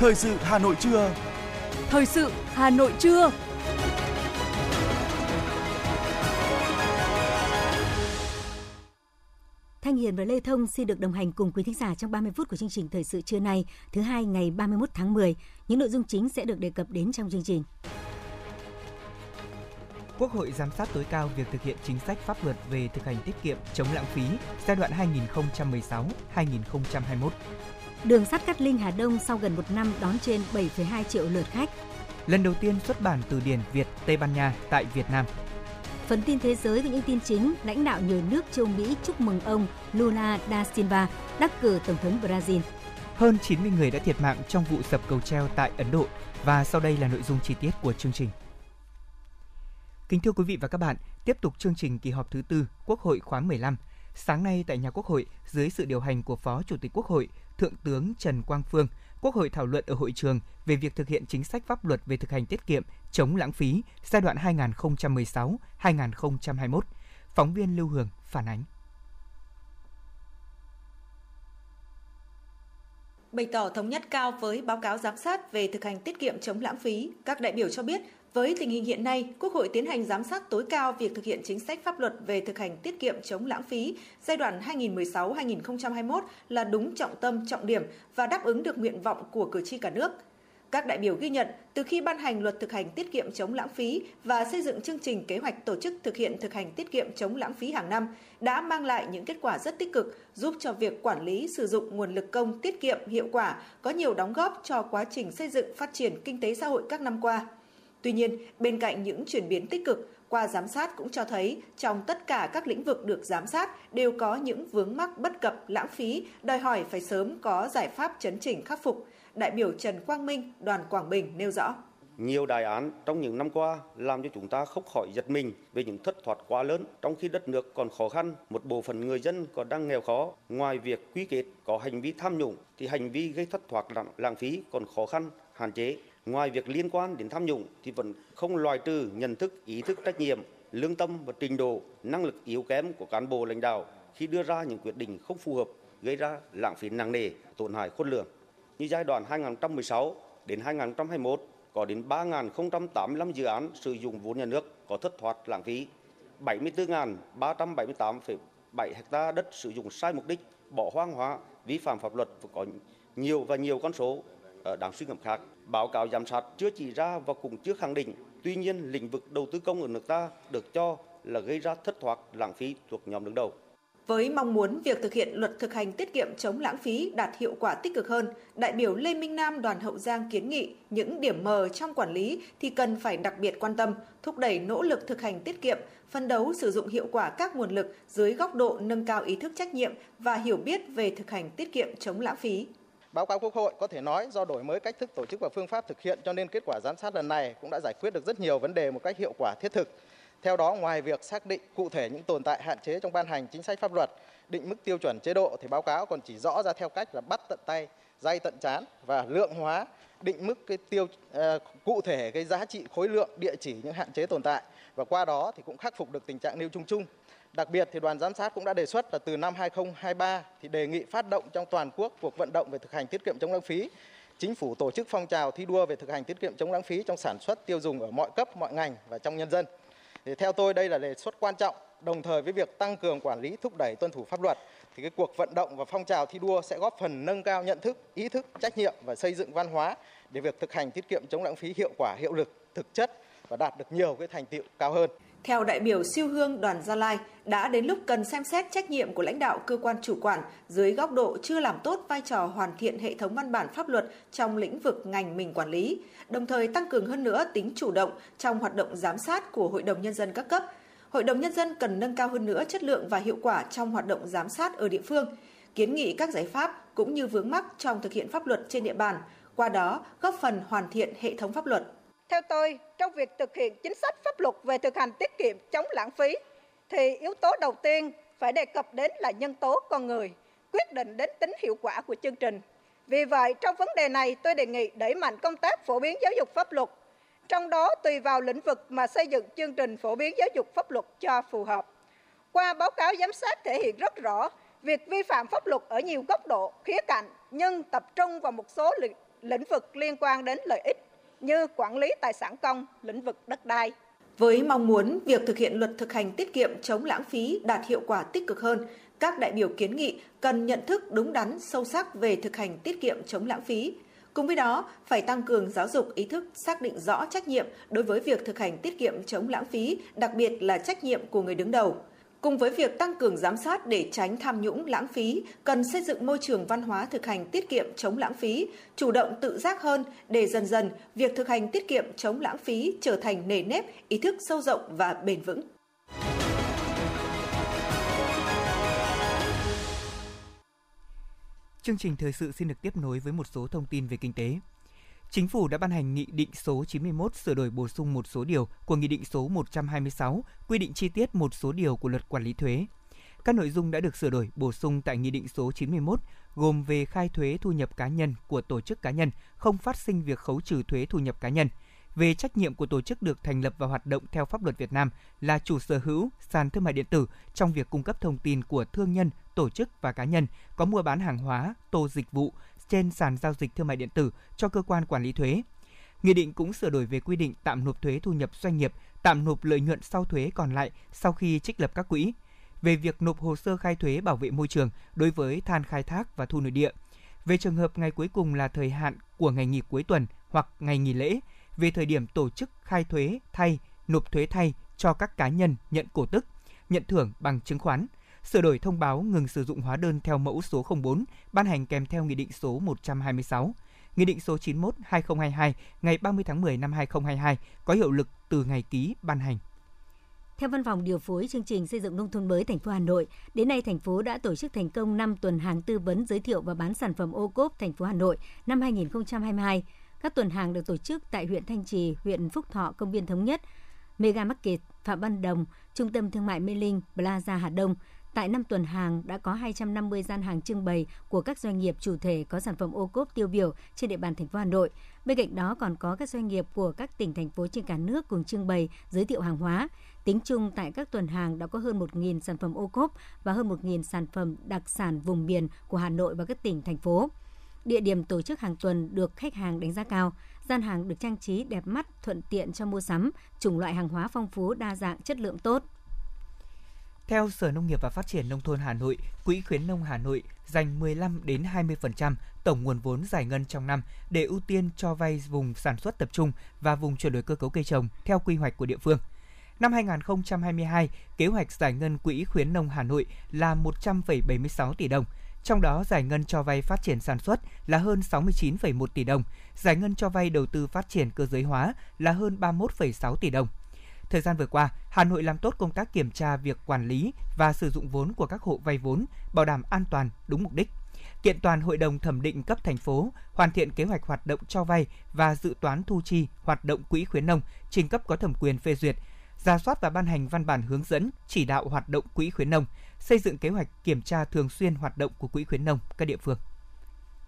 Thời sự Hà Nội trưa. Thời sự Hà Nội trưa. Thanh Hiền và Lê Thông xin được đồng hành cùng quý thính giả trong 30 phút của chương trình Thời sự trưa nay, thứ hai ngày 31 tháng 10. Những nội dung chính sẽ được đề cập đến trong chương trình. Quốc hội giám sát tối cao việc thực hiện chính sách pháp luật về thực hành tiết kiệm chống lãng phí giai đoạn 2016-2021. Đường sắt Cát Linh Hà Đông sau gần một năm đón trên 7,2 triệu lượt khách. Lần đầu tiên xuất bản từ điển Việt Tây Ban Nha tại Việt Nam. Phần tin thế giới với những tin chính, lãnh đạo nhiều nước châu Mỹ chúc mừng ông Lula da Silva đắc cử Tổng thống Brazil. Hơn 90 người đã thiệt mạng trong vụ sập cầu treo tại Ấn Độ và sau đây là nội dung chi tiết của chương trình. Kính thưa quý vị và các bạn, tiếp tục chương trình kỳ họp thứ tư Quốc hội khóa 15. Sáng nay tại nhà Quốc hội, dưới sự điều hành của Phó Chủ tịch Quốc hội, Thượng tướng Trần Quang Phương, Quốc hội thảo luận ở hội trường về việc thực hiện chính sách pháp luật về thực hành tiết kiệm, chống lãng phí giai đoạn 2016-2021. Phóng viên Lưu Hường phản ánh. Bày tỏ thống nhất cao với báo cáo giám sát về thực hành tiết kiệm chống lãng phí, các đại biểu cho biết với tình hình hiện nay, Quốc hội tiến hành giám sát tối cao việc thực hiện chính sách pháp luật về thực hành tiết kiệm chống lãng phí giai đoạn 2016-2021 là đúng trọng tâm, trọng điểm và đáp ứng được nguyện vọng của cử tri cả nước. Các đại biểu ghi nhận, từ khi ban hành luật thực hành tiết kiệm chống lãng phí và xây dựng chương trình kế hoạch tổ chức thực hiện thực hành tiết kiệm chống lãng phí hàng năm đã mang lại những kết quả rất tích cực, giúp cho việc quản lý sử dụng nguồn lực công tiết kiệm hiệu quả, có nhiều đóng góp cho quá trình xây dựng phát triển kinh tế xã hội các năm qua. Tuy nhiên, bên cạnh những chuyển biến tích cực, qua giám sát cũng cho thấy trong tất cả các lĩnh vực được giám sát đều có những vướng mắc bất cập lãng phí, đòi hỏi phải sớm có giải pháp chấn chỉnh khắc phục. Đại biểu Trần Quang Minh, đoàn Quảng Bình nêu rõ. Nhiều đại án trong những năm qua làm cho chúng ta không khỏi giật mình về những thất thoát quá lớn trong khi đất nước còn khó khăn, một bộ phận người dân còn đang nghèo khó. Ngoài việc quy kết có hành vi tham nhũng thì hành vi gây thất thoát lãng phí còn khó khăn, hạn chế Ngoài việc liên quan đến tham nhũng thì vẫn không loại trừ nhận thức, ý thức trách nhiệm, lương tâm và trình độ, năng lực yếu kém của cán bộ lãnh đạo khi đưa ra những quyết định không phù hợp, gây ra lãng phí nặng nề, tổn hại khôn lường. Như giai đoạn 2016 đến 2021 có đến 3.085 dự án sử dụng vốn nhà nước có thất thoát lãng phí, 74.378,7 ha đất sử dụng sai mục đích, bỏ hoang hóa, vi phạm pháp luật và có nhiều và nhiều con số đáng suy ngẫm khác. Báo cáo giám sát chưa chỉ ra và cũng chưa khẳng định. Tuy nhiên, lĩnh vực đầu tư công ở nước ta được cho là gây ra thất thoát lãng phí thuộc nhóm đứng đầu. Với mong muốn việc thực hiện luật thực hành tiết kiệm chống lãng phí đạt hiệu quả tích cực hơn, đại biểu Lê Minh Nam đoàn Hậu Giang kiến nghị những điểm mờ trong quản lý thì cần phải đặc biệt quan tâm, thúc đẩy nỗ lực thực hành tiết kiệm, phân đấu sử dụng hiệu quả các nguồn lực dưới góc độ nâng cao ý thức trách nhiệm và hiểu biết về thực hành tiết kiệm chống lãng phí. Báo cáo Quốc hội có thể nói do đổi mới cách thức tổ chức và phương pháp thực hiện cho nên kết quả giám sát lần này cũng đã giải quyết được rất nhiều vấn đề một cách hiệu quả thiết thực. Theo đó, ngoài việc xác định cụ thể những tồn tại hạn chế trong ban hành chính sách pháp luật, định mức tiêu chuẩn chế độ thì báo cáo còn chỉ rõ ra theo cách là bắt tận tay, dây tận chán và lượng hóa định mức cái tiêu uh, cụ thể cái giá trị khối lượng địa chỉ những hạn chế tồn tại và qua đó thì cũng khắc phục được tình trạng nêu chung chung Đặc biệt thì đoàn giám sát cũng đã đề xuất là từ năm 2023 thì đề nghị phát động trong toàn quốc cuộc vận động về thực hành tiết kiệm chống lãng phí. Chính phủ tổ chức phong trào thi đua về thực hành tiết kiệm chống lãng phí trong sản xuất tiêu dùng ở mọi cấp, mọi ngành và trong nhân dân. Thì theo tôi đây là đề xuất quan trọng, đồng thời với việc tăng cường quản lý thúc đẩy tuân thủ pháp luật thì cái cuộc vận động và phong trào thi đua sẽ góp phần nâng cao nhận thức, ý thức, trách nhiệm và xây dựng văn hóa để việc thực hành tiết kiệm chống lãng phí hiệu quả, hiệu lực, thực chất và đạt được nhiều cái thành tựu cao hơn. Theo đại biểu siêu hương đoàn Gia Lai, đã đến lúc cần xem xét trách nhiệm của lãnh đạo cơ quan chủ quản dưới góc độ chưa làm tốt vai trò hoàn thiện hệ thống văn bản pháp luật trong lĩnh vực ngành mình quản lý, đồng thời tăng cường hơn nữa tính chủ động trong hoạt động giám sát của Hội đồng Nhân dân các cấp. Hội đồng Nhân dân cần nâng cao hơn nữa chất lượng và hiệu quả trong hoạt động giám sát ở địa phương, kiến nghị các giải pháp cũng như vướng mắc trong thực hiện pháp luật trên địa bàn, qua đó góp phần hoàn thiện hệ thống pháp luật. Theo tôi, trong việc thực hiện chính sách pháp luật về thực hành tiết kiệm chống lãng phí, thì yếu tố đầu tiên phải đề cập đến là nhân tố con người, quyết định đến tính hiệu quả của chương trình. Vì vậy, trong vấn đề này, tôi đề nghị đẩy mạnh công tác phổ biến giáo dục pháp luật, trong đó tùy vào lĩnh vực mà xây dựng chương trình phổ biến giáo dục pháp luật cho phù hợp. Qua báo cáo giám sát thể hiện rất rõ việc vi phạm pháp luật ở nhiều góc độ, khía cạnh, nhưng tập trung vào một số lĩnh vực liên quan đến lợi ích như quản lý tài sản công, lĩnh vực đất đai. Với mong muốn việc thực hiện luật thực hành tiết kiệm chống lãng phí đạt hiệu quả tích cực hơn, các đại biểu kiến nghị cần nhận thức đúng đắn, sâu sắc về thực hành tiết kiệm chống lãng phí. Cùng với đó, phải tăng cường giáo dục ý thức xác định rõ trách nhiệm đối với việc thực hành tiết kiệm chống lãng phí, đặc biệt là trách nhiệm của người đứng đầu. Cùng với việc tăng cường giám sát để tránh tham nhũng lãng phí, cần xây dựng môi trường văn hóa thực hành tiết kiệm chống lãng phí, chủ động tự giác hơn để dần dần việc thực hành tiết kiệm chống lãng phí trở thành nề nếp, ý thức sâu rộng và bền vững. Chương trình thời sự xin được tiếp nối với một số thông tin về kinh tế. Chính phủ đã ban hành Nghị định số 91 sửa đổi bổ sung một số điều của Nghị định số 126 quy định chi tiết một số điều của Luật Quản lý thuế. Các nội dung đã được sửa đổi bổ sung tại Nghị định số 91 gồm về khai thuế thu nhập cá nhân của tổ chức cá nhân không phát sinh việc khấu trừ thuế thu nhập cá nhân, về trách nhiệm của tổ chức được thành lập và hoạt động theo pháp luật Việt Nam là chủ sở hữu sàn thương mại điện tử trong việc cung cấp thông tin của thương nhân, tổ chức và cá nhân có mua bán hàng hóa, tô dịch vụ trên sàn giao dịch thương mại điện tử cho cơ quan quản lý thuế. Nghị định cũng sửa đổi về quy định tạm nộp thuế thu nhập doanh nghiệp, tạm nộp lợi nhuận sau thuế còn lại sau khi trích lập các quỹ, về việc nộp hồ sơ khai thuế bảo vệ môi trường đối với than khai thác và thu nội địa, về trường hợp ngày cuối cùng là thời hạn của ngày nghỉ cuối tuần hoặc ngày nghỉ lễ, về thời điểm tổ chức khai thuế thay, nộp thuế thay cho các cá nhân nhận cổ tức, nhận thưởng bằng chứng khoán, sửa đổi thông báo ngừng sử dụng hóa đơn theo mẫu số 04 ban hành kèm theo Nghị định số 126. Nghị định số 91/2022 ngày 30 tháng 10 năm 2022 có hiệu lực từ ngày ký ban hành. Theo Văn phòng điều phối chương trình xây dựng nông thôn mới thành phố Hà Nội, đến nay thành phố đã tổ chức thành công 5 tuần hàng tư vấn giới thiệu và bán sản phẩm ô cốp thành phố Hà Nội năm 2022. Các tuần hàng được tổ chức tại huyện Thanh Trì, huyện Phúc Thọ, Công viên Thống Nhất, Mega Market, Phạm Văn Đồng, Trung tâm Thương mại Mê Linh, Plaza Hà Đông, Tại năm tuần hàng đã có 250 gian hàng trưng bày của các doanh nghiệp chủ thể có sản phẩm ô cốp tiêu biểu trên địa bàn thành phố Hà Nội. Bên cạnh đó còn có các doanh nghiệp của các tỉnh thành phố trên cả nước cùng trưng bày giới thiệu hàng hóa. Tính chung tại các tuần hàng đã có hơn 1.000 sản phẩm ô cốp và hơn 1.000 sản phẩm đặc sản vùng miền của Hà Nội và các tỉnh thành phố. Địa điểm tổ chức hàng tuần được khách hàng đánh giá cao. Gian hàng được trang trí đẹp mắt, thuận tiện cho mua sắm, chủng loại hàng hóa phong phú, đa dạng, chất lượng tốt. Theo Sở Nông nghiệp và Phát triển nông thôn Hà Nội, Quỹ khuyến nông Hà Nội dành 15 đến 20% tổng nguồn vốn giải ngân trong năm để ưu tiên cho vay vùng sản xuất tập trung và vùng chuyển đổi cơ cấu cây trồng theo quy hoạch của địa phương. Năm 2022, kế hoạch giải ngân Quỹ khuyến nông Hà Nội là 100,76 tỷ đồng, trong đó giải ngân cho vay phát triển sản xuất là hơn 69,1 tỷ đồng, giải ngân cho vay đầu tư phát triển cơ giới hóa là hơn 31,6 tỷ đồng. Thời gian vừa qua, Hà Nội làm tốt công tác kiểm tra việc quản lý và sử dụng vốn của các hộ vay vốn, bảo đảm an toàn, đúng mục đích. Kiện toàn Hội đồng thẩm định cấp thành phố, hoàn thiện kế hoạch hoạt động cho vay và dự toán thu chi hoạt động quỹ khuyến nông, trình cấp có thẩm quyền phê duyệt, ra soát và ban hành văn bản hướng dẫn chỉ đạo hoạt động quỹ khuyến nông, xây dựng kế hoạch kiểm tra thường xuyên hoạt động của quỹ khuyến nông các địa phương.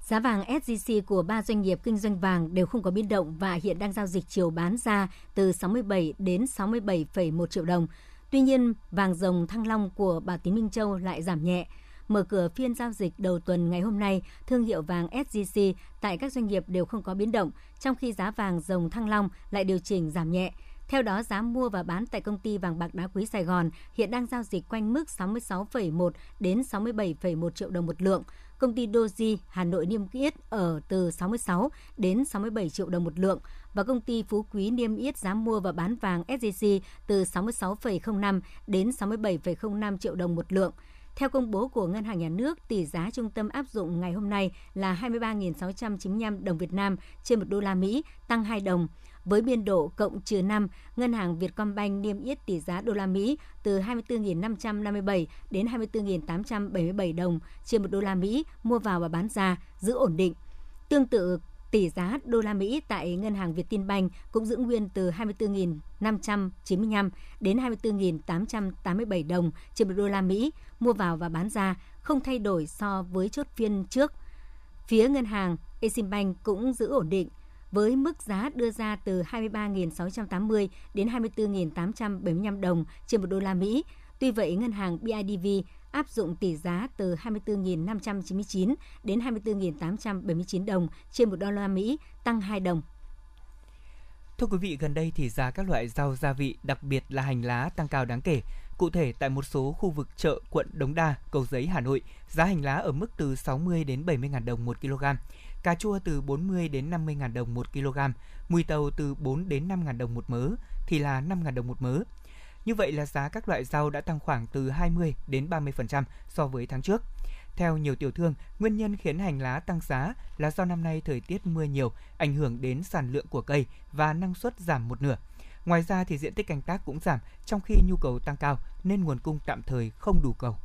Giá vàng SJC của ba doanh nghiệp kinh doanh vàng đều không có biến động và hiện đang giao dịch chiều bán ra từ 67 đến 67,1 triệu đồng. Tuy nhiên, vàng rồng thăng long của bà Tín Minh Châu lại giảm nhẹ. Mở cửa phiên giao dịch đầu tuần ngày hôm nay, thương hiệu vàng SJC tại các doanh nghiệp đều không có biến động, trong khi giá vàng rồng thăng long lại điều chỉnh giảm nhẹ. Theo đó, giá mua và bán tại công ty vàng bạc đá quý Sài Gòn hiện đang giao dịch quanh mức 66,1 đến 67,1 triệu đồng một lượng công ty Doji Hà Nội niêm yết ở từ 66 đến 67 triệu đồng một lượng và công ty Phú Quý niêm yết giá mua và bán vàng SJC từ 66,05 đến 67,05 triệu đồng một lượng. Theo công bố của Ngân hàng Nhà nước, tỷ giá trung tâm áp dụng ngày hôm nay là 23.695 đồng Việt Nam trên một đô la Mỹ, tăng 2 đồng. Với biên độ cộng trừ 5, Ngân hàng Vietcombank niêm yết tỷ giá đô la Mỹ từ 24.557 đến 24.877 đồng trên một đô la Mỹ mua vào và bán ra, giữ ổn định. Tương tự, tỷ giá đô la Mỹ tại ngân hàng Vietinbank cũng giữ nguyên từ 24.595 đến 24.887 đồng trên một đô la Mỹ mua vào và bán ra, không thay đổi so với chốt phiên trước. Phía ngân hàng Eximbank cũng giữ ổn định với mức giá đưa ra từ 23.680 đến 24.875 đồng trên một đô la Mỹ. Tuy vậy, ngân hàng BIDV áp dụng tỷ giá từ 24.599 đến 24.879 đồng trên một đô la Mỹ, tăng 2 đồng. Thưa quý vị, gần đây thì giá các loại rau gia vị, đặc biệt là hành lá tăng cao đáng kể. Cụ thể tại một số khu vực chợ quận Đống Đa, Cầu Giấy, Hà Nội, giá hành lá ở mức từ 60 đến 70 000 đồng một kg, cà chua từ 40 đến 50 000 đồng một kg, mùi tàu từ 4 đến 5 000 đồng một mớ, thì là 5 000 đồng một mớ. Như vậy là giá các loại rau đã tăng khoảng từ 20 đến 30% so với tháng trước. Theo nhiều tiểu thương, nguyên nhân khiến hành lá tăng giá là do năm nay thời tiết mưa nhiều, ảnh hưởng đến sản lượng của cây và năng suất giảm một nửa. Ngoài ra thì diện tích canh tác cũng giảm trong khi nhu cầu tăng cao nên nguồn cung tạm thời không đủ cầu.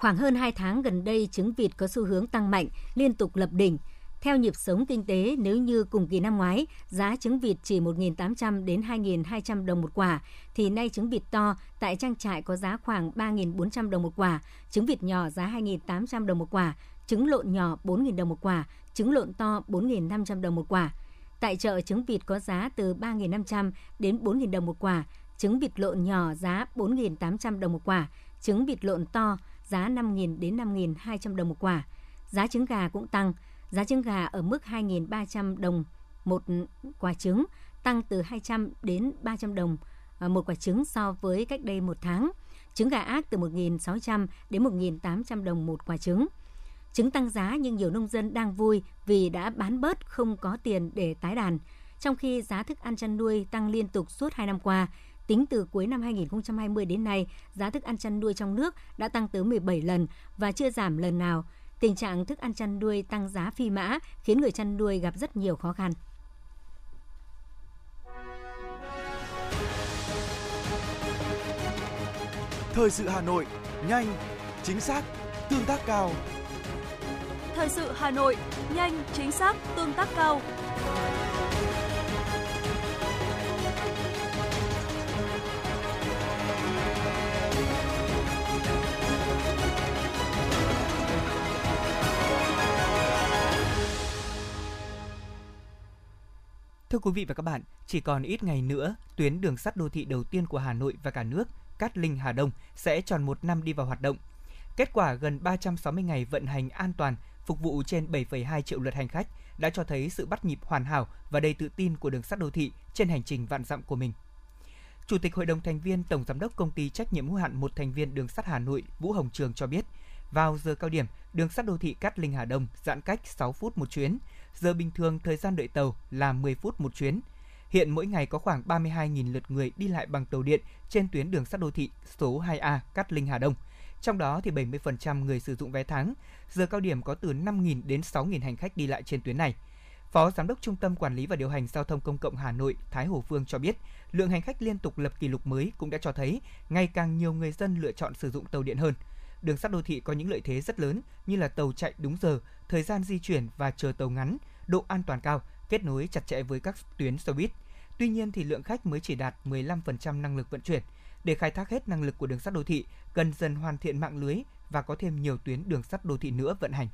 Khoảng hơn 2 tháng gần đây, trứng vịt có xu hướng tăng mạnh, liên tục lập đỉnh. Theo nhịp sống kinh tế, nếu như cùng kỳ năm ngoái, giá trứng vịt chỉ 1.800 đến 2.200 đồng một quả, thì nay trứng vịt to tại trang trại có giá khoảng 3.400 đồng một quả, trứng vịt nhỏ giá 2.800 đồng một quả, trứng lộn nhỏ 4.000 đồng một quả, trứng lộn to 4.500 đồng một quả. Tại chợ trứng vịt có giá từ 3.500 đến 4.000 đồng một quả, trứng vịt lộn nhỏ giá 4.800 đồng một quả, trứng vịt lộn to giá 5.000 đến 5.200 đồng một quả. Giá trứng gà cũng tăng, giá trứng gà ở mức 2.300 đồng một quả trứng, tăng từ 200 đến 300 đồng ờ, một quả trứng so với cách đây một tháng. Trứng gà ác từ 1.600 đến 1.800 đồng một quả trứng. Trứng tăng giá nhưng nhiều nông dân đang vui vì đã bán bớt không có tiền để tái đàn. Trong khi giá thức ăn chăn nuôi tăng liên tục suốt 2 năm qua, tính từ cuối năm 2020 đến nay, giá thức ăn chăn nuôi trong nước đã tăng tới 17 lần và chưa giảm lần nào. Tình trạng thức ăn chăn nuôi tăng giá phi mã khiến người chăn nuôi gặp rất nhiều khó khăn. Thời sự Hà Nội, nhanh, chính xác, tương tác cao. Thời sự Hà Nội, nhanh, chính xác, tương tác cao. Thưa quý vị và các bạn, chỉ còn ít ngày nữa, tuyến đường sắt đô thị đầu tiên của Hà Nội và cả nước, Cát Linh Hà Đông sẽ tròn một năm đi vào hoạt động. Kết quả gần 360 ngày vận hành an toàn, phục vụ trên 7,2 triệu lượt hành khách đã cho thấy sự bắt nhịp hoàn hảo và đầy tự tin của đường sắt đô thị trên hành trình vạn dặm của mình. Chủ tịch Hội đồng thành viên Tổng giám đốc công ty trách nhiệm hữu hạn một thành viên đường sắt Hà Nội Vũ Hồng Trường cho biết, vào giờ cao điểm, đường sắt đô thị Cát Linh Hà Đông giãn cách 6 phút một chuyến, giờ bình thường thời gian đợi tàu là 10 phút một chuyến. Hiện mỗi ngày có khoảng 32.000 lượt người đi lại bằng tàu điện trên tuyến đường sắt đô thị số 2A Cát Linh Hà Đông. Trong đó thì 70% người sử dụng vé tháng. Giờ cao điểm có từ 5.000 đến 6.000 hành khách đi lại trên tuyến này. Phó Giám đốc Trung tâm Quản lý và Điều hành Giao thông Công cộng Hà Nội Thái Hồ Phương cho biết, lượng hành khách liên tục lập kỷ lục mới cũng đã cho thấy ngày càng nhiều người dân lựa chọn sử dụng tàu điện hơn. Đường sắt đô thị có những lợi thế rất lớn như là tàu chạy đúng giờ, thời gian di chuyển và chờ tàu ngắn, độ an toàn cao, kết nối chặt chẽ với các tuyến xe buýt. Tuy nhiên thì lượng khách mới chỉ đạt 15% năng lực vận chuyển. Để khai thác hết năng lực của đường sắt đô thị, cần dần hoàn thiện mạng lưới và có thêm nhiều tuyến đường sắt đô thị nữa vận hành.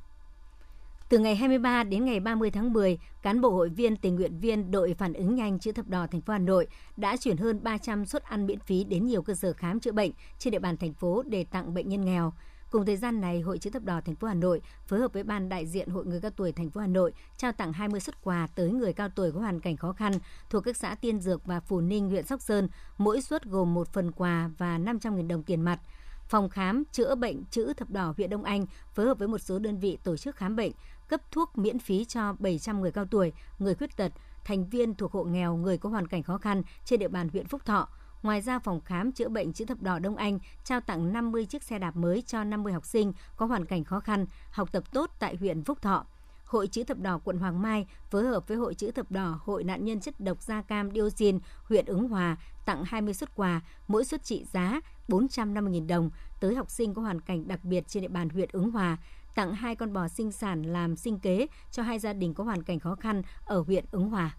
Từ ngày 23 đến ngày 30 tháng 10, cán bộ hội viên tình nguyện viên đội phản ứng nhanh chữ thập đỏ thành phố Hà Nội đã chuyển hơn 300 suất ăn miễn phí đến nhiều cơ sở khám chữa bệnh trên địa bàn thành phố để tặng bệnh nhân nghèo. Cùng thời gian này, Hội chữ thập đỏ thành phố Hà Nội phối hợp với ban đại diện Hội người cao tuổi thành phố Hà Nội trao tặng 20 suất quà tới người cao tuổi có hoàn cảnh khó khăn thuộc các xã Tiên Dược và Phù Ninh, huyện Sóc Sơn. Mỗi suất gồm một phần quà và 500.000 đồng tiền mặt. Phòng khám chữa bệnh chữ thập đỏ huyện Đông Anh phối hợp với một số đơn vị tổ chức khám bệnh, cấp thuốc miễn phí cho 700 người cao tuổi, người khuyết tật, thành viên thuộc hộ nghèo, người có hoàn cảnh khó khăn trên địa bàn huyện Phúc Thọ. Ngoài ra, phòng khám chữa bệnh chữ thập đỏ Đông Anh trao tặng 50 chiếc xe đạp mới cho 50 học sinh có hoàn cảnh khó khăn, học tập tốt tại huyện Phúc Thọ. Hội chữ thập đỏ quận Hoàng Mai phối hợp với Hội chữ thập đỏ Hội nạn nhân chất độc da cam dioxin huyện Ứng Hòa tặng 20 xuất quà, mỗi suất trị giá 450.000 đồng tới học sinh có hoàn cảnh đặc biệt trên địa bàn huyện Ứng Hòa, tặng hai con bò sinh sản làm sinh kế cho hai gia đình có hoàn cảnh khó khăn ở huyện Ứng Hòa.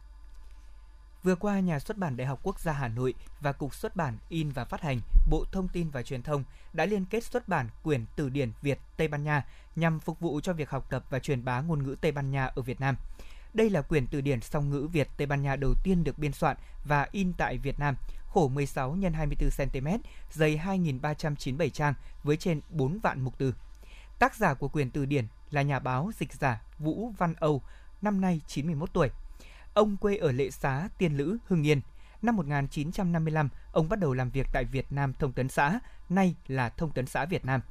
Vừa qua, Nhà xuất bản Đại học Quốc gia Hà Nội và Cục xuất bản in và phát hành Bộ Thông tin và Truyền thông đã liên kết xuất bản quyển Từ điển Việt Tây Ban Nha nhằm phục vụ cho việc học tập và truyền bá ngôn ngữ Tây Ban Nha ở Việt Nam. Đây là quyển từ điển song ngữ Việt Tây Ban Nha đầu tiên được biên soạn và in tại Việt Nam, khổ 16 x 24 cm, dày 2.397 trang với trên 4 vạn mục từ. Tác giả của quyền từ điển là nhà báo dịch giả Vũ Văn Âu, năm nay 91 tuổi. Ông quê ở Lệ Xá, Tiên Lữ, Hưng Yên. Năm 1955, ông bắt đầu làm việc tại Việt Nam Thông tấn xã, nay là Thông tấn xã Việt Nam.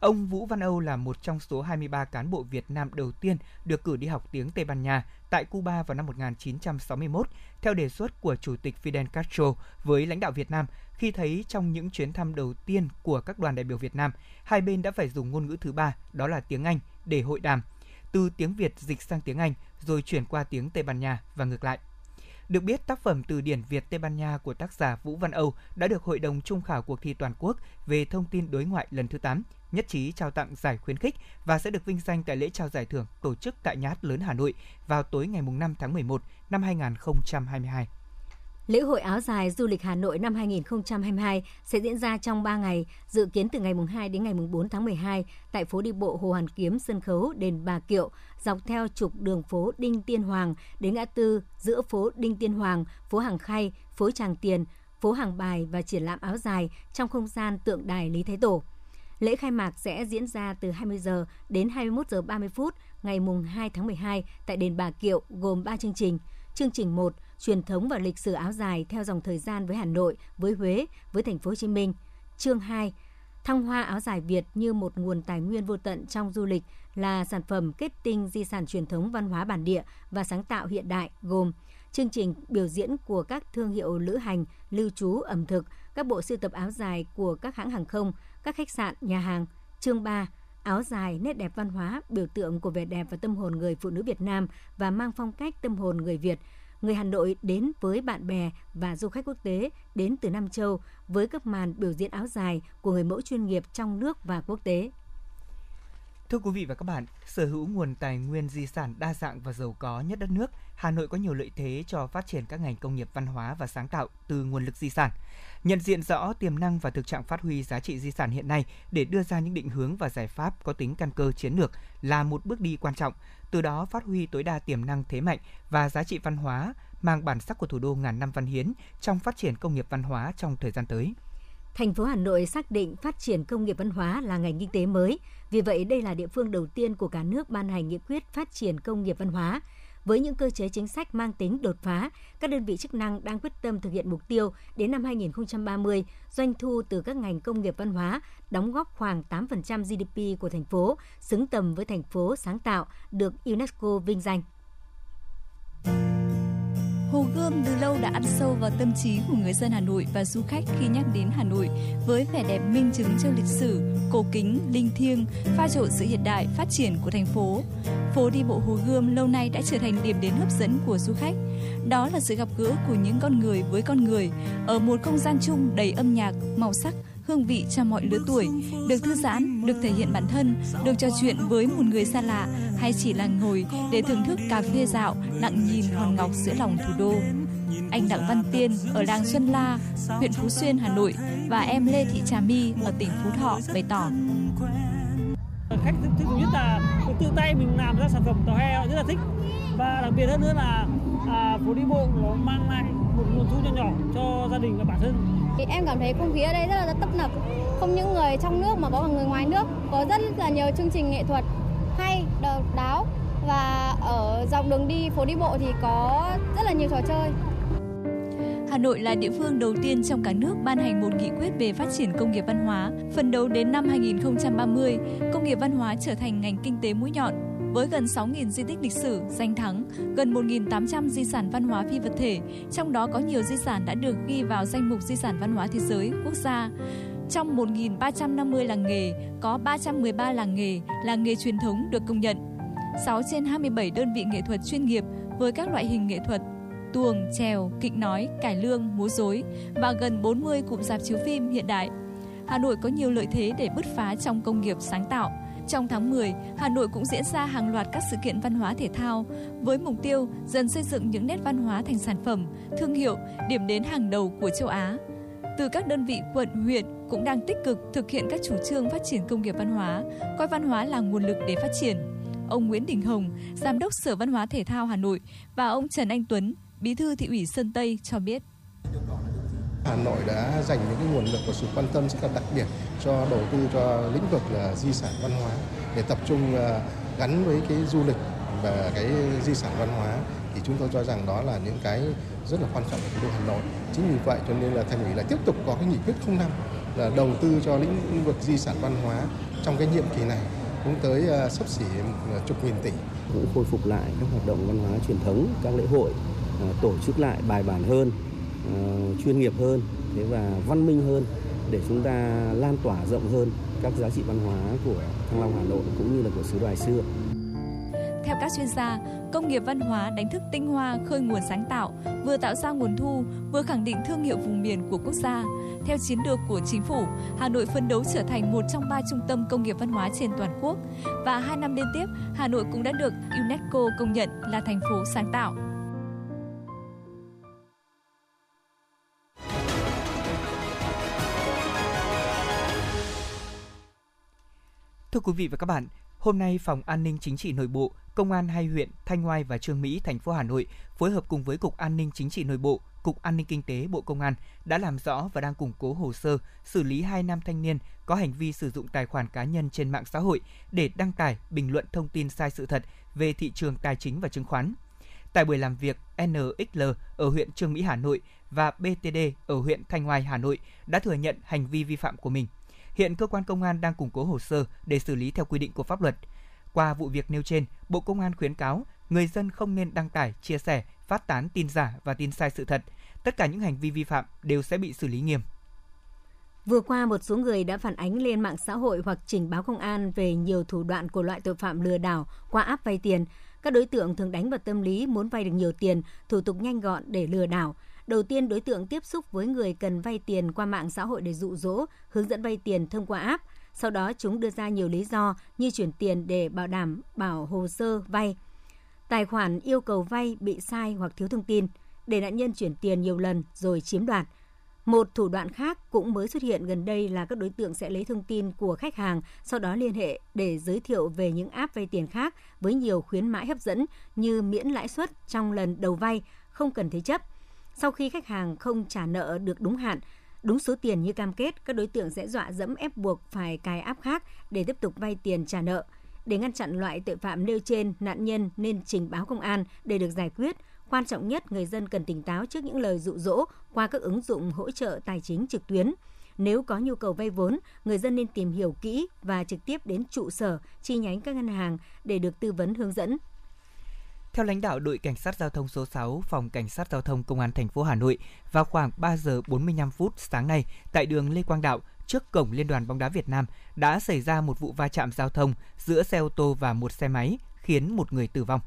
Ông Vũ Văn Âu là một trong số 23 cán bộ Việt Nam đầu tiên được cử đi học tiếng Tây Ban Nha tại Cuba vào năm 1961 theo đề xuất của Chủ tịch Fidel Castro với lãnh đạo Việt Nam khi thấy trong những chuyến thăm đầu tiên của các đoàn đại biểu Việt Nam, hai bên đã phải dùng ngôn ngữ thứ ba, đó là tiếng Anh, để hội đàm. Từ tiếng Việt dịch sang tiếng Anh, rồi chuyển qua tiếng Tây Ban Nha và ngược lại. Được biết, tác phẩm từ điển Việt Tây Ban Nha của tác giả Vũ Văn Âu đã được Hội đồng Trung khảo cuộc thi toàn quốc về thông tin đối ngoại lần thứ 8 nhất trí trao tặng giải khuyến khích và sẽ được vinh danh tại lễ trao giải thưởng tổ chức tại Nhà hát lớn Hà Nội vào tối ngày 5 tháng 11 năm 2022. Lễ hội áo dài du lịch Hà Nội năm 2022 sẽ diễn ra trong 3 ngày, dự kiến từ ngày 2 đến ngày 4 tháng 12 tại phố đi bộ Hồ Hoàn Kiếm, sân khấu đền Bà Kiệu, dọc theo trục đường phố Đinh Tiên Hoàng đến ngã tư giữa phố Đinh Tiên Hoàng, phố Hàng Khay, phố Tràng Tiền, phố Hàng Bài và triển lãm áo dài trong không gian tượng đài Lý Thái Tổ. Lễ khai mạc sẽ diễn ra từ 20 giờ đến 21 giờ 30 phút ngày mùng 2 tháng 12 tại đền Bà Kiệu gồm 3 chương trình. Chương trình 1, truyền thống và lịch sử áo dài theo dòng thời gian với Hà Nội, với Huế, với thành phố Hồ Chí Minh. Chương 2, thăng hoa áo dài Việt như một nguồn tài nguyên vô tận trong du lịch là sản phẩm kết tinh di sản truyền thống văn hóa bản địa và sáng tạo hiện đại gồm chương trình biểu diễn của các thương hiệu lữ hành, lưu trú, ẩm thực, các bộ sưu tập áo dài của các hãng hàng không, các khách sạn, nhà hàng. Chương 3, áo dài, nét đẹp văn hóa, biểu tượng của vẻ đẹp và tâm hồn người phụ nữ Việt Nam và mang phong cách tâm hồn người Việt. Người Hà Nội đến với bạn bè và du khách quốc tế đến từ Nam Châu với các màn biểu diễn áo dài của người mẫu chuyên nghiệp trong nước và quốc tế. Thưa quý vị và các bạn, sở hữu nguồn tài nguyên di sản đa dạng và giàu có nhất đất nước, Hà Nội có nhiều lợi thế cho phát triển các ngành công nghiệp văn hóa và sáng tạo từ nguồn lực di sản. Nhận diện rõ tiềm năng và thực trạng phát huy giá trị di sản hiện nay để đưa ra những định hướng và giải pháp có tính căn cơ chiến lược là một bước đi quan trọng, từ đó phát huy tối đa tiềm năng thế mạnh và giá trị văn hóa mang bản sắc của thủ đô ngàn năm văn hiến trong phát triển công nghiệp văn hóa trong thời gian tới. Thành phố Hà Nội xác định phát triển công nghiệp văn hóa là ngành kinh tế mới. Vì vậy, đây là địa phương đầu tiên của cả nước ban hành nghị quyết phát triển công nghiệp văn hóa. Với những cơ chế chính sách mang tính đột phá, các đơn vị chức năng đang quyết tâm thực hiện mục tiêu đến năm 2030, doanh thu từ các ngành công nghiệp văn hóa đóng góp khoảng 8% GDP của thành phố, xứng tầm với thành phố sáng tạo, được UNESCO vinh danh. Hồ Gươm từ lâu đã ăn sâu vào tâm trí của người dân Hà Nội và du khách khi nhắc đến Hà Nội với vẻ đẹp minh chứng cho lịch sử, cổ kính, linh thiêng, pha trộn sự hiện đại, phát triển của thành phố. Phố đi bộ Hồ Gươm lâu nay đã trở thành điểm đến hấp dẫn của du khách. Đó là sự gặp gỡ của những con người với con người ở một không gian chung đầy âm nhạc, màu sắc, hương vị cho mọi lứa tuổi, được thư giãn, được thể hiện bản thân, được trò chuyện với một người xa lạ hay chỉ là ngồi để thưởng thức cà phê dạo, lặng nhìn hòn ngọc giữa lòng thủ đô. Anh Đặng Văn Tiên ở làng Xuân La, huyện Phú Xuyên, Hà Nội và em Lê Thị Trà My ở tỉnh Phú Thọ bày tỏ khách thích nhất là tự tay mình làm ra sản phẩm tàu he rất là thích và đặc biệt hơn nữa là à, phố đi bộ nó mang lại một nguồn thu nhỏ nhỏ cho gia đình và bản thân. Thì em cảm thấy không khí ở đây rất là tấp nập. Không những người trong nước mà có cả người ngoài nước. Có rất là nhiều chương trình nghệ thuật hay độc đáo. Và ở dọc đường đi phố đi bộ thì có rất là nhiều trò chơi. Hà Nội là địa phương đầu tiên trong cả nước ban hành một nghị quyết về phát triển công nghiệp văn hóa, phần đầu đến năm 2030, công nghiệp văn hóa trở thành ngành kinh tế mũi nhọn với gần 6.000 di tích lịch sử, danh thắng, gần 1.800 di sản văn hóa phi vật thể, trong đó có nhiều di sản đã được ghi vào danh mục di sản văn hóa thế giới, quốc gia. Trong 1.350 làng nghề, có 313 làng nghề, làng nghề truyền thống được công nhận. 6 trên 27 đơn vị nghệ thuật chuyên nghiệp với các loại hình nghệ thuật tuồng, trèo, kịch nói, cải lương, múa rối và gần 40 cụm dạp chiếu phim hiện đại. Hà Nội có nhiều lợi thế để bứt phá trong công nghiệp sáng tạo. Trong tháng 10, Hà Nội cũng diễn ra hàng loạt các sự kiện văn hóa thể thao với mục tiêu dần xây dựng những nét văn hóa thành sản phẩm, thương hiệu, điểm đến hàng đầu của châu Á. Từ các đơn vị quận, huyện cũng đang tích cực thực hiện các chủ trương phát triển công nghiệp văn hóa, coi văn hóa là nguồn lực để phát triển. ông Nguyễn Đình Hồng, Giám đốc Sở Văn hóa Thể thao Hà Nội và ông Trần Anh Tuấn, Bí thư thị ủy Sơn Tây cho biết. Hà Nội đã dành những cái nguồn lực và sự quan tâm rất là đặc biệt cho đầu tư cho lĩnh vực là di sản văn hóa để tập trung ờ, gắn với cái du lịch và cái di sản văn hóa thì chúng tôi cho rằng đó là những cái rất là quan trọng của thủ đô Hà Nội. Chính vì vậy cho nên là thành ủy lại tiếp tục có cái nghị quyết 05 là đầu tư cho lĩnh vực di sản văn hóa trong cái nhiệm kỳ này cũng tới ờ, uh, sấp xỉ ờ, chục nghìn tỷ. Cũng khôi phục lại các hoạt động văn hóa truyền thống, các lễ hội uh, tổ chức lại bài bản hơn, Ờ, chuyên nghiệp hơn thế và văn minh hơn để chúng ta lan tỏa rộng hơn các giá trị văn hóa của Thăng Long Hà Nội cũng như là của xứ đoài xưa. Theo các chuyên gia, công nghiệp văn hóa đánh thức tinh hoa khơi nguồn sáng tạo, vừa tạo ra nguồn thu, vừa khẳng định thương hiệu vùng miền của quốc gia. Theo chiến lược của chính phủ, Hà Nội phấn đấu trở thành một trong ba trung tâm công nghiệp văn hóa trên toàn quốc. Và hai năm liên tiếp, Hà Nội cũng đã được UNESCO công nhận là thành phố sáng tạo. Thưa quý vị và các bạn, hôm nay Phòng An ninh Chính trị Nội bộ, Công an hai huyện Thanh Oai và Trương Mỹ, thành phố Hà Nội phối hợp cùng với Cục An ninh Chính trị Nội bộ, Cục An ninh Kinh tế Bộ Công an đã làm rõ và đang củng cố hồ sơ xử lý hai nam thanh niên có hành vi sử dụng tài khoản cá nhân trên mạng xã hội để đăng tải, bình luận thông tin sai sự thật về thị trường tài chính và chứng khoán. Tại buổi làm việc, NXL ở huyện Trương Mỹ, Hà Nội và BTD ở huyện Thanh Oai, Hà Nội đã thừa nhận hành vi vi phạm của mình. Hiện cơ quan công an đang củng cố hồ sơ để xử lý theo quy định của pháp luật. Qua vụ việc nêu trên, Bộ Công an khuyến cáo người dân không nên đăng tải, chia sẻ, phát tán tin giả và tin sai sự thật. Tất cả những hành vi vi phạm đều sẽ bị xử lý nghiêm. Vừa qua, một số người đã phản ánh lên mạng xã hội hoặc trình báo công an về nhiều thủ đoạn của loại tội phạm lừa đảo qua app vay tiền. Các đối tượng thường đánh vào tâm lý muốn vay được nhiều tiền, thủ tục nhanh gọn để lừa đảo. Đầu tiên, đối tượng tiếp xúc với người cần vay tiền qua mạng xã hội để dụ dỗ, hướng dẫn vay tiền thông qua app. Sau đó, chúng đưa ra nhiều lý do như chuyển tiền để bảo đảm bảo hồ sơ vay. Tài khoản yêu cầu vay bị sai hoặc thiếu thông tin, để nạn nhân chuyển tiền nhiều lần rồi chiếm đoạt. Một thủ đoạn khác cũng mới xuất hiện gần đây là các đối tượng sẽ lấy thông tin của khách hàng, sau đó liên hệ để giới thiệu về những app vay tiền khác với nhiều khuyến mãi hấp dẫn như miễn lãi suất trong lần đầu vay, không cần thế chấp – sau khi khách hàng không trả nợ được đúng hạn, đúng số tiền như cam kết, các đối tượng sẽ dọa dẫm ép buộc phải cài app khác để tiếp tục vay tiền trả nợ. Để ngăn chặn loại tội phạm nêu trên, nạn nhân nên trình báo công an để được giải quyết. Quan trọng nhất, người dân cần tỉnh táo trước những lời dụ dỗ qua các ứng dụng hỗ trợ tài chính trực tuyến. Nếu có nhu cầu vay vốn, người dân nên tìm hiểu kỹ và trực tiếp đến trụ sở, chi nhánh các ngân hàng để được tư vấn hướng dẫn. Theo lãnh đạo đội cảnh sát giao thông số 6, phòng cảnh sát giao thông công an thành phố Hà Nội, vào khoảng 3 giờ 45 phút sáng nay tại đường Lê Quang Đạo, trước cổng Liên đoàn bóng đá Việt Nam đã xảy ra một vụ va chạm giao thông giữa xe ô tô và một xe máy, khiến một người tử vong.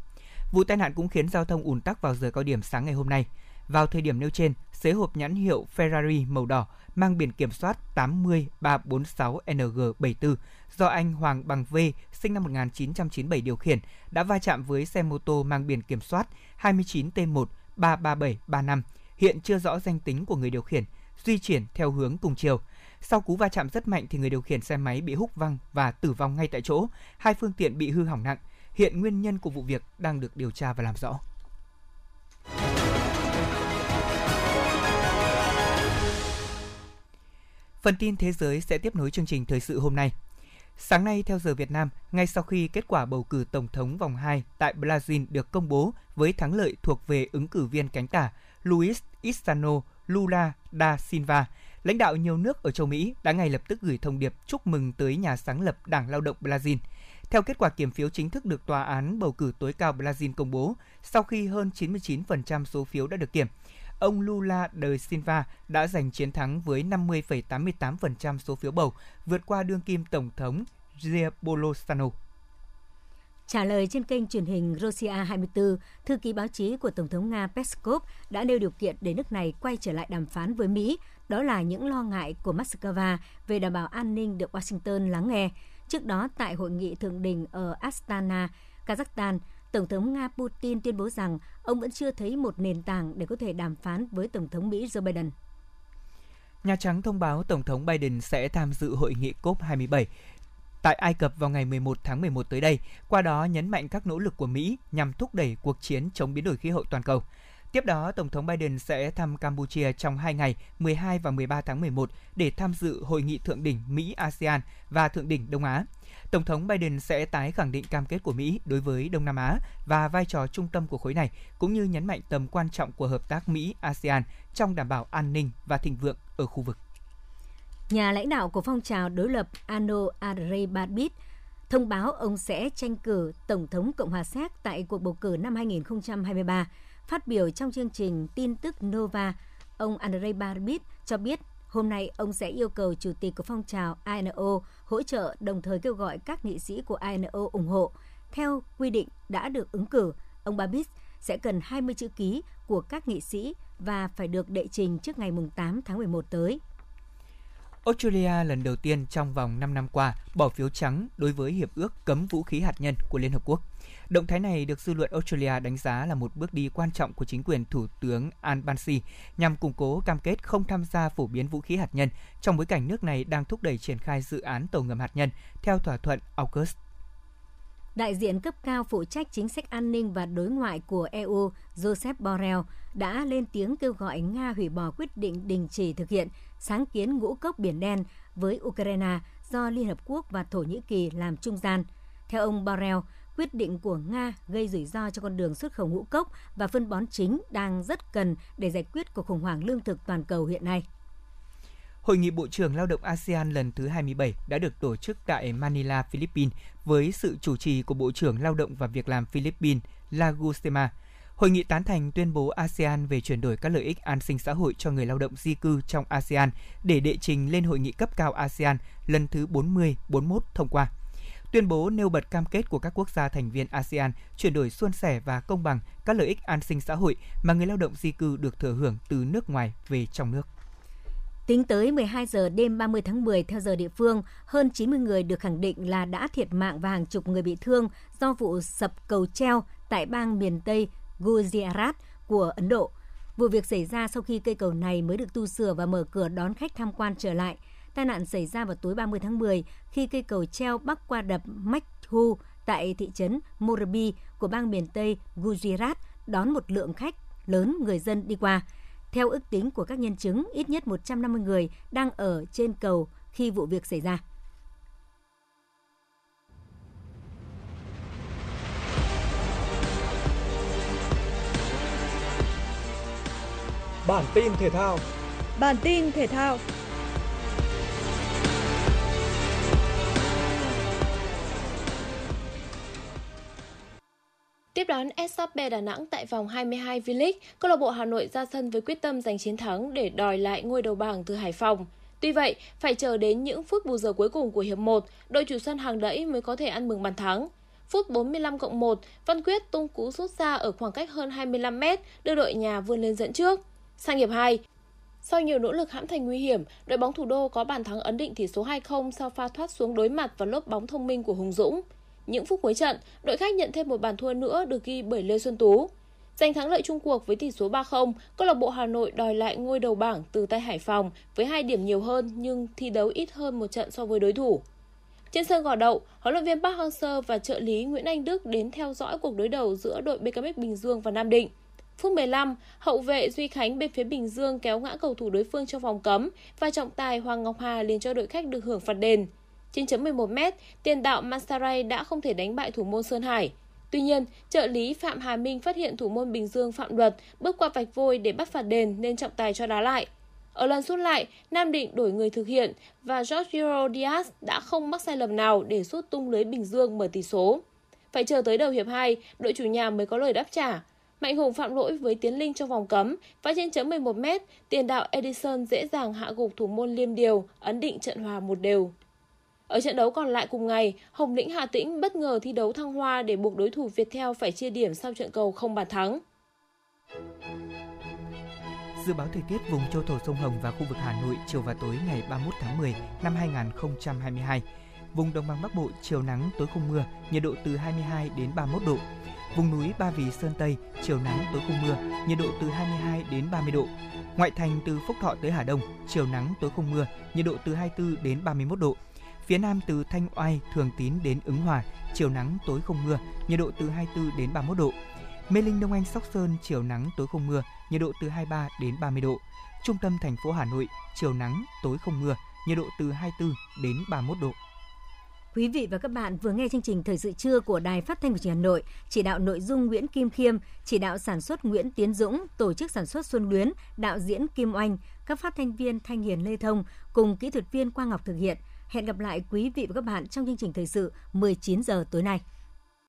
Vụ tai nạn cũng khiến giao thông ùn tắc vào giờ cao điểm sáng ngày hôm nay. Vào thời điểm nêu trên, xế hộp nhãn hiệu Ferrari màu đỏ mang biển kiểm soát 80346NG74 do anh Hoàng Bằng V, sinh năm 1997 điều khiển, đã va chạm với xe mô tô mang biển kiểm soát 29T1 33735, hiện chưa rõ danh tính của người điều khiển, di chuyển theo hướng cùng chiều. Sau cú va chạm rất mạnh thì người điều khiển xe máy bị húc văng và tử vong ngay tại chỗ, hai phương tiện bị hư hỏng nặng. Hiện nguyên nhân của vụ việc đang được điều tra và làm rõ. Phần tin thế giới sẽ tiếp nối chương trình thời sự hôm nay. Sáng nay theo giờ Việt Nam, ngay sau khi kết quả bầu cử tổng thống vòng 2 tại Brazil được công bố với thắng lợi thuộc về ứng cử viên cánh tả Luiz Istano Lula da Silva, lãnh đạo nhiều nước ở châu Mỹ đã ngay lập tức gửi thông điệp chúc mừng tới nhà sáng lập Đảng Lao động Brazil. Theo kết quả kiểm phiếu chính thức được Tòa án bầu cử tối cao Brazil công bố, sau khi hơn 99% số phiếu đã được kiểm, ông Lula de Silva đã giành chiến thắng với 50,88% số phiếu bầu, vượt qua đương kim tổng thống Jair Bolsonaro. Trả lời trên kênh truyền hình Russia 24, thư ký báo chí của Tổng thống Nga Peskov đã nêu điều kiện để nước này quay trở lại đàm phán với Mỹ, đó là những lo ngại của Moscow về đảm bảo an ninh được Washington lắng nghe. Trước đó, tại hội nghị thượng đỉnh ở Astana, Kazakhstan, Tổng thống Nga Putin tuyên bố rằng ông vẫn chưa thấy một nền tảng để có thể đàm phán với Tổng thống Mỹ Joe Biden. Nhà Trắng thông báo Tổng thống Biden sẽ tham dự hội nghị COP27 tại Ai Cập vào ngày 11 tháng 11 tới đây, qua đó nhấn mạnh các nỗ lực của Mỹ nhằm thúc đẩy cuộc chiến chống biến đổi khí hậu toàn cầu. Tiếp đó, Tổng thống Biden sẽ thăm Campuchia trong 2 ngày 12 và 13 tháng 11 để tham dự hội nghị thượng đỉnh Mỹ-ASEAN và thượng đỉnh Đông Á. Tổng thống Biden sẽ tái khẳng định cam kết của Mỹ đối với Đông Nam Á và vai trò trung tâm của khối này, cũng như nhấn mạnh tầm quan trọng của hợp tác Mỹ-ASEAN trong đảm bảo an ninh và thịnh vượng ở khu vực. Nhà lãnh đạo của phong trào đối lập Ano Adrebabit thông báo ông sẽ tranh cử Tổng thống Cộng hòa Séc tại cuộc bầu cử năm 2023. Phát biểu trong chương trình tin tức Nova, ông Andrei Barbit cho biết hôm nay ông sẽ yêu cầu chủ tịch của phong trào INO hỗ trợ đồng thời kêu gọi các nghị sĩ của INO ủng hộ. Theo quy định đã được ứng cử, ông Babis sẽ cần 20 chữ ký của các nghị sĩ và phải được đệ trình trước ngày 8 tháng 11 tới. Australia lần đầu tiên trong vòng 5 năm qua bỏ phiếu trắng đối với hiệp ước cấm vũ khí hạt nhân của Liên Hợp Quốc. Động thái này được dư luận Australia đánh giá là một bước đi quan trọng của chính quyền Thủ tướng Albanese nhằm củng cố cam kết không tham gia phổ biến vũ khí hạt nhân trong bối cảnh nước này đang thúc đẩy triển khai dự án tàu ngầm hạt nhân theo thỏa thuận AUKUS. Đại diện cấp cao phụ trách chính sách an ninh và đối ngoại của EU Joseph Borrell đã lên tiếng kêu gọi Nga hủy bỏ quyết định đình chỉ thực hiện sáng kiến ngũ cốc Biển Đen với Ukraine do Liên Hợp Quốc và Thổ Nhĩ Kỳ làm trung gian. Theo ông Borrell, quyết định của Nga gây rủi ro cho con đường xuất khẩu ngũ cốc và phân bón chính đang rất cần để giải quyết cuộc khủng hoảng lương thực toàn cầu hiện nay. Hội nghị Bộ trưởng Lao động ASEAN lần thứ 27 đã được tổ chức tại Manila, Philippines với sự chủ trì của Bộ trưởng Lao động và Việc làm Philippines Lagustema. Hội nghị tán thành tuyên bố ASEAN về chuyển đổi các lợi ích an sinh xã hội cho người lao động di cư trong ASEAN để đệ trình lên hội nghị cấp cao ASEAN lần thứ 40-41 thông qua. Tuyên bố nêu bật cam kết của các quốc gia thành viên ASEAN chuyển đổi suôn sẻ và công bằng các lợi ích an sinh xã hội mà người lao động di cư được thừa hưởng từ nước ngoài về trong nước. Tính tới 12 giờ đêm 30 tháng 10 theo giờ địa phương, hơn 90 người được khẳng định là đã thiệt mạng và hàng chục người bị thương do vụ sập cầu treo tại bang miền Tây Gujarat của Ấn Độ. Vụ việc xảy ra sau khi cây cầu này mới được tu sửa và mở cửa đón khách tham quan trở lại. Tai nạn xảy ra vào tối 30 tháng 10 khi cây cầu treo bắc qua đập Machu tại thị trấn Morbi của bang miền Tây Gujarat đón một lượng khách lớn người dân đi qua. Theo ước tính của các nhân chứng, ít nhất 150 người đang ở trên cầu khi vụ việc xảy ra. Bản tin thể thao Bản tin thể thao Tiếp đón SHB Đà Nẵng tại vòng 22 V-League, câu lạc bộ Hà Nội ra sân với quyết tâm giành chiến thắng để đòi lại ngôi đầu bảng từ Hải Phòng. Tuy vậy, phải chờ đến những phút bù giờ cuối cùng của hiệp 1, đội chủ sân hàng đẫy mới có thể ăn mừng bàn thắng. Phút 45 cộng 1, Văn Quyết tung cú sút xa ở khoảng cách hơn 25 m đưa đội nhà vươn lên dẫn trước. Sang hiệp 2, sau nhiều nỗ lực hãm thành nguy hiểm, đội bóng thủ đô có bàn thắng ấn định tỷ số 2-0 sau pha thoát xuống đối mặt và lốp bóng thông minh của Hùng Dũng. Những phút cuối trận, đội khách nhận thêm một bàn thua nữa được ghi bởi Lê Xuân Tú. Giành thắng lợi chung cuộc với tỷ số 3-0, câu lạc bộ Hà Nội đòi lại ngôi đầu bảng từ tay Hải Phòng với hai điểm nhiều hơn nhưng thi đấu ít hơn một trận so với đối thủ. Trên sân gò đậu, huấn luyện viên Park Hang-seo và trợ lý Nguyễn Anh Đức đến theo dõi cuộc đối đầu giữa đội BKM Bình Dương và Nam Định. Phút 15, hậu vệ Duy Khánh bên phía Bình Dương kéo ngã cầu thủ đối phương trong vòng cấm và trọng tài Hoàng Ngọc Hà liền cho đội khách được hưởng phạt đền. Trên chấm 11m, tiền đạo Masaray đã không thể đánh bại thủ môn Sơn Hải. Tuy nhiên, trợ lý Phạm Hà Minh phát hiện thủ môn Bình Dương phạm luật bước qua vạch vôi để bắt phạt đền nên trọng tài cho đá lại. Ở lần rút lại, Nam Định đổi người thực hiện và Jorge Diaz đã không mắc sai lầm nào để sút tung lưới Bình Dương mở tỷ số. Phải chờ tới đầu hiệp 2, đội chủ nhà mới có lời đáp trả. Mạnh Hùng phạm lỗi với Tiến Linh trong vòng cấm và trên chấm 11m, tiền đạo Edison dễ dàng hạ gục thủ môn Liêm Điều, ấn định trận hòa một đều. Ở trận đấu còn lại cùng ngày, Hồng Lĩnh Hà Tĩnh bất ngờ thi đấu thăng hoa để buộc đối thủ Viettel phải chia điểm sau trận cầu không bàn thắng. Dự báo thời tiết vùng châu thổ sông Hồng và khu vực Hà Nội chiều và tối ngày 31 tháng 10 năm 2022. Vùng đồng bằng Bắc Bộ chiều nắng tối không mưa, nhiệt độ từ 22 đến 31 độ. Vùng núi Ba Vì Sơn Tây chiều nắng tối không mưa, nhiệt độ từ 22 đến 30 độ. Ngoại thành từ Phúc Thọ tới Hà Đông chiều nắng tối không mưa, nhiệt độ từ 24 đến 31 độ Phía Nam từ Thanh Oai, Thường Tín đến Ứng Hòa, chiều nắng tối không mưa, nhiệt độ từ 24 đến 31 độ. Mê Linh Đông Anh Sóc Sơn chiều nắng tối không mưa, nhiệt độ từ 23 đến 30 độ. Trung tâm thành phố Hà Nội chiều nắng tối không mưa, nhiệt độ từ 24 đến 31 độ. Quý vị và các bạn vừa nghe chương trình Thời sự trưa của Đài Phát thanh và Truyền hình Hà Nội, chỉ đạo nội dung Nguyễn Kim Khiêm, chỉ đạo sản xuất Nguyễn Tiến Dũng, tổ chức sản xuất Xuân Luyến, đạo diễn Kim Oanh, các phát thanh viên Thanh Hiền Lê Thông cùng kỹ thuật viên Quang Ngọc thực hiện. Hẹn gặp lại quý vị và các bạn trong chương trình thời sự 19 giờ tối nay.